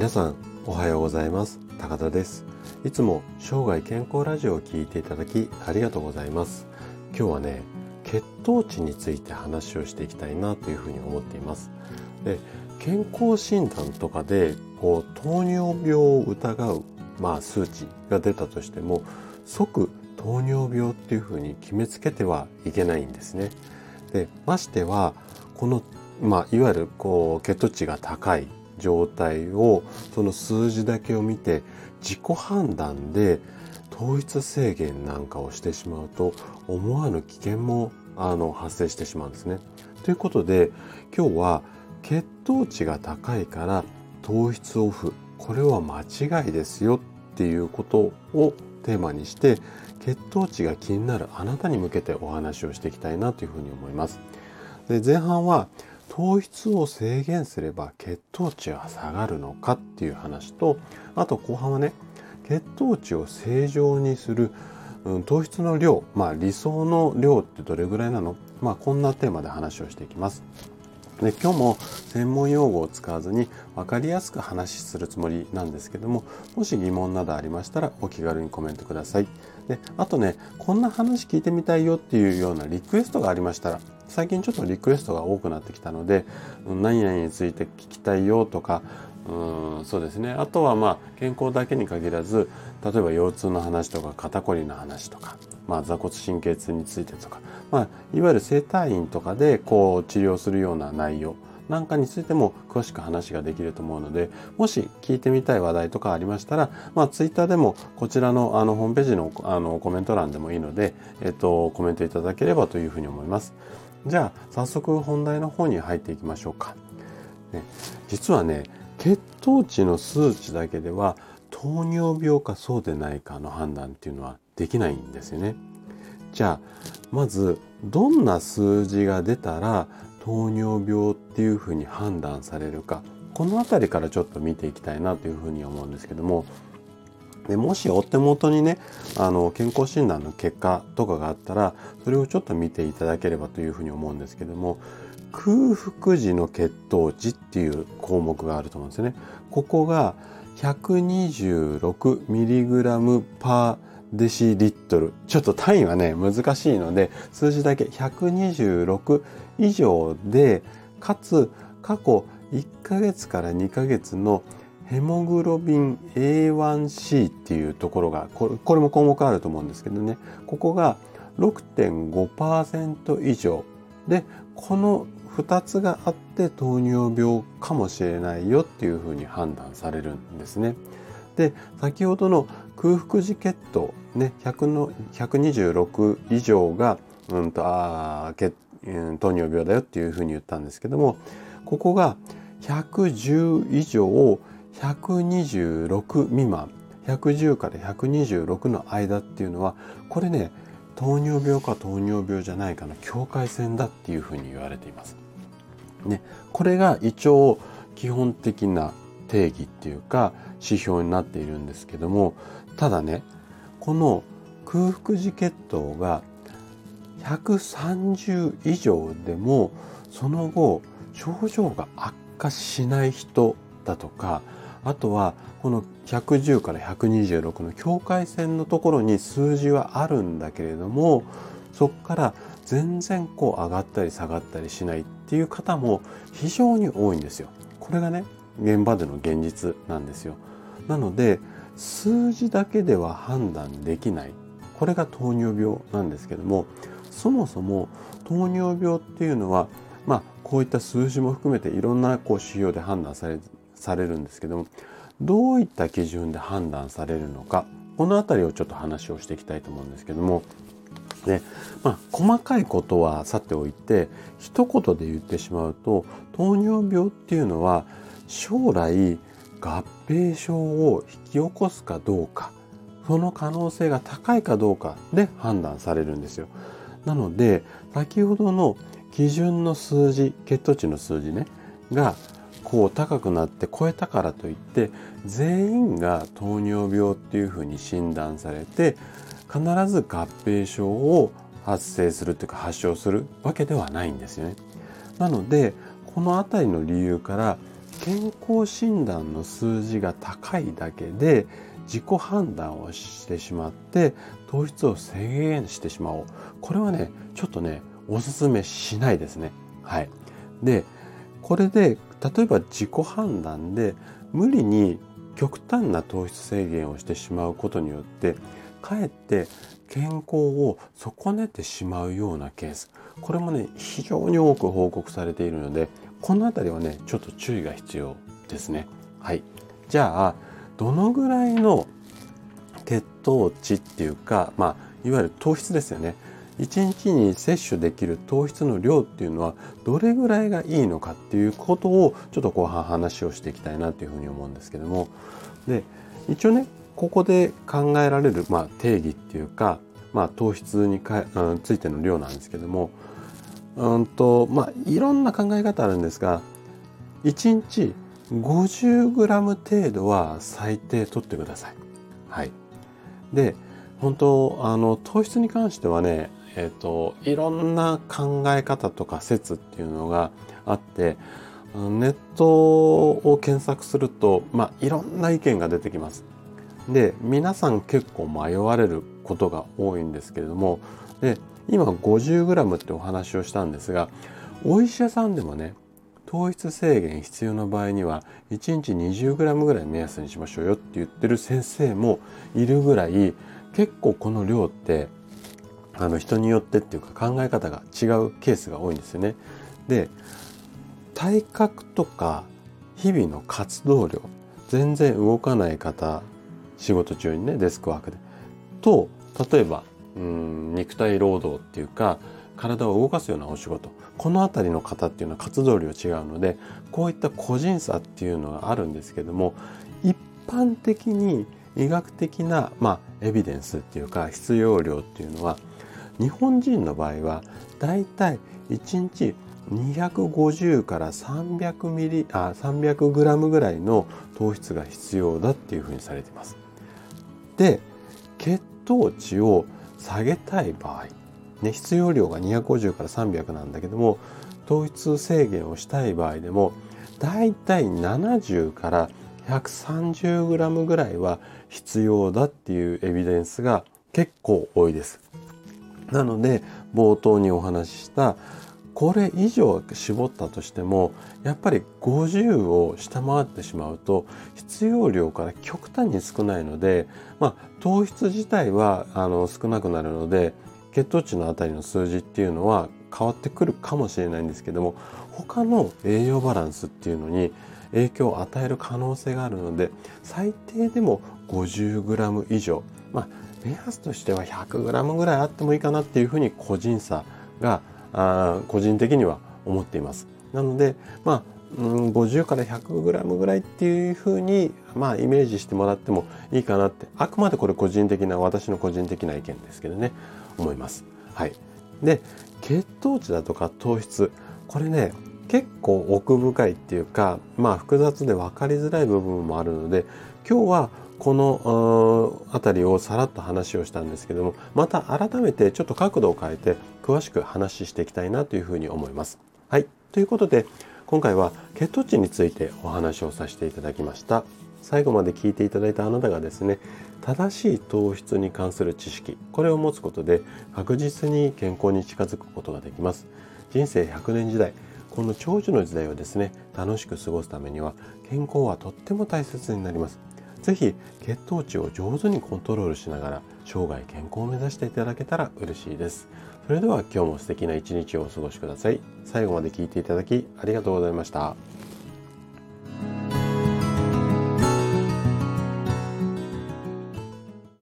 皆さんおはようございます。高田です。いつも生涯健康ラジオを聞いていただきありがとうございます。今日はね血糖値について話をしていきたいなというふうに思っています。で健康診断とかでこう糖尿病を疑うまあ数値が出たとしても即糖尿病っていうふうに決めつけてはいけないんですね。でましてはこのまあいわゆるこう血糖値が高い状態をその数字だけを見て自己判断で糖質制限なんかをしてしまうと思わぬ危険もあの発生してしまうんですね。ということで今日は血糖値が高いから糖質オフこれは間違いですよっていうことをテーマにして血糖値が気になるあなたに向けてお話をしていきたいなというふうに思います。で前半は糖質を制限すれば血糖値は下がるのかっていう話とあと後半はね血糖値を正常にする、うん、糖質の量まあ理想の量ってどれぐらいなの？まあこんなテーマで話をしていきます。で今日も専門用語を使わずに分かりやすく話するつもりなんですけどももし疑問などありましたらお気軽にコメントくださいであとねこんな話聞いてみたいよっていうようなリクエストがありましたら最近ちょっとリクエストが多くなってきたので何々について聞きたいよとかうんそうですねあとはまあ健康だけに限らず例えば腰痛の話とか肩こりの話とか、まあ、座骨神経痛についてとか、まあ、いわゆる整体院とかでこう治療するような内容なんかについても詳しく話ができると思うのでもし聞いてみたい話題とかありましたら、まあ、ツイッターでもこちらのあのホームページのあのコメント欄でもいいので、えっと、コメントいただければというふうに思います。じゃあ早速本題の方に入っていきましょうか。ね、実はね血糖値の数値だけでは糖尿病かそうでないかの判断っていうのはできないんですよね。じゃあまずどんな数字が出たら糖尿病っていうふうに判断されるかこの辺りからちょっと見ていきたいなというふうに思うんですけどもでもしお手元にねあの健康診断の結果とかがあったらそれをちょっと見ていただければというふうに思うんですけども空腹時の血糖値っていう項目があると思うんですよね。ここが 126mg パーデシリットル。ちょっと単位はね、難しいので、数字だけ126以上で、かつ過去1ヶ月から2ヶ月のヘモグロビン A1C っていうところがこれこれも項目あると思うんですけどねここが6.5%以上でこの2つがあって糖尿病かもしれないよっていうふうに判断されるんですね。で先ほどの空腹時血糖ね100の126以上が、うんとあ血、糖尿病だよっていうふうに言ったんですけどもここが110以上126未満110から126の間っていうのはこれね糖尿病か糖尿病じゃないかの境界線だっていうふうに言われています。ね、これが一応基本的な定義っていうか指標になっているんですけどもただねこの空腹時血糖が130以上でもその後症状が悪化しない人だとかあとはこの110から126の境界線のところに数字はあるんだけれどもそこから全然こう上がったり下がったりしないっていう方も非常に多いんですよ。これがね現場での現実なんですよ。なので数字だけでは判断できないこれが糖尿病なんですけどもそもそも糖尿病っていうのはまあこういった数字も含めていろんなこう指標で判断されされるんですけどもどういった基準で判断されるのかこの辺りをちょっと話をしていきたいと思うんですけどもで、まあ、細かいことはさておいて一言で言ってしまうと糖尿病っていうのは将来合併症を引き起こすかどうかその可能性が高いかどうかで判断されるんですよ。なので先ほどの基準の数字血糖値の数字ねがこう高くなって超えたからといって全員が糖尿病っていうふうに診断されて必ず合併症を発生するというか発症するわけではないんですよね。なのでこの辺りの理由から健康診断の数字が高いだけで自己判断をしてしまって糖質を制限してしまおう。これはねちょっとねおすすめしないですね。はい。でこれで例えば自己判断で無理に極端な糖質制限をしてしまうことによってかえって健康を損ねてしまうようなケース。これもね非常に多く報告されているのでこの辺りはねちょっと注意が必要ですね。はい。じゃあどのぐらいの血糖値っていうかまあいわゆる糖質ですよね。1日に摂取できる糖質の量っていうのはどれぐらいがいいのかっていうことをちょっと後半話をしていきたいなというふうに思うんですけども。で一応ねここで考えられる、まあ、定義っていうか、まあ、糖質にか、うん、ついての量なんですけども。うんとまあいろんな考え方あるんですが1日 50g 程度は最低取ってください。はい、で本当あの糖質に関してはねえ、ー、といろんな考え方とか説っていうのがあってネットを検索すると、まあ、いろんな意見が出てきます。で皆さん結構迷われることが多いんですけれどもで今 50g ってお話をしたんですがお医者さんでもね糖質制限必要な場合には1日 20g ぐらい目安にしましょうよって言ってる先生もいるぐらい結構この量ってあの人によってっていうか考え方が違うケースが多いんですよね。で体格とか日々の活動量全然動かない方仕事中にねデスクワークでと例えばうん肉体労働っていうか体を動かすようなお仕事この辺りの方っていうのは活動量違うのでこういった個人差っていうのがあるんですけども一般的に医学的な、まあ、エビデンスっていうか必要量っていうのは日本人の場合はだいたい1日250から300ミリあ300グラムぐらいの糖質が必要だっていうふうにされています。で血糖値を下げたい場合、ね、必要量が250から300なんだけども糖質制限をしたい場合でもだいたい70から130グラムぐらいは必要だっていうエビデンスが結構多いです。なので冒頭にお話ししたこれ以上絞ったとしてもやっぱり50を下回ってしまうと必要量から極端に少ないので、まあ、糖質自体はあの少なくなるので血糖値のあたりの数字っていうのは変わってくるかもしれないんですけども他の栄養バランスっていうのに影響を与える可能性があるので最低でも 50g 以上まあ目安としては 100g ぐらいあってもいいかなっていうふうに個人差があ個人的には思っています。なので、まあ、うん、50から 100g ぐらいっていうふうに、まあ、イメージしてもらってもいいかなって、あくまでこれ個人的な、私の個人的な意見ですけどね、思います。はい。で、血糖値だとか糖質、これね、結構奥深いっていうか、まあ複雑で分かりづらい部分もあるので、今日はこの辺りをさらっと話をしたんですけどもまた改めてちょっと角度を変えて詳しく話していきたいなというふうに思います。はい。ということで今回は血糖値についてお話をさせていただきました。最後まで聞いていただいたあなたがですね正しい糖質に関する知識これを持つことで確実に健康に近づくことができます人生100年時代この長寿の時代をですね楽しく過ごすためには健康はとっても大切になります是非血糖値を上手にコントロールしながら生涯健康を目指していただけたら嬉しいです。それでは今日も素敵な一日をお過ごしください。最後まで聞いていただきありがとうございました。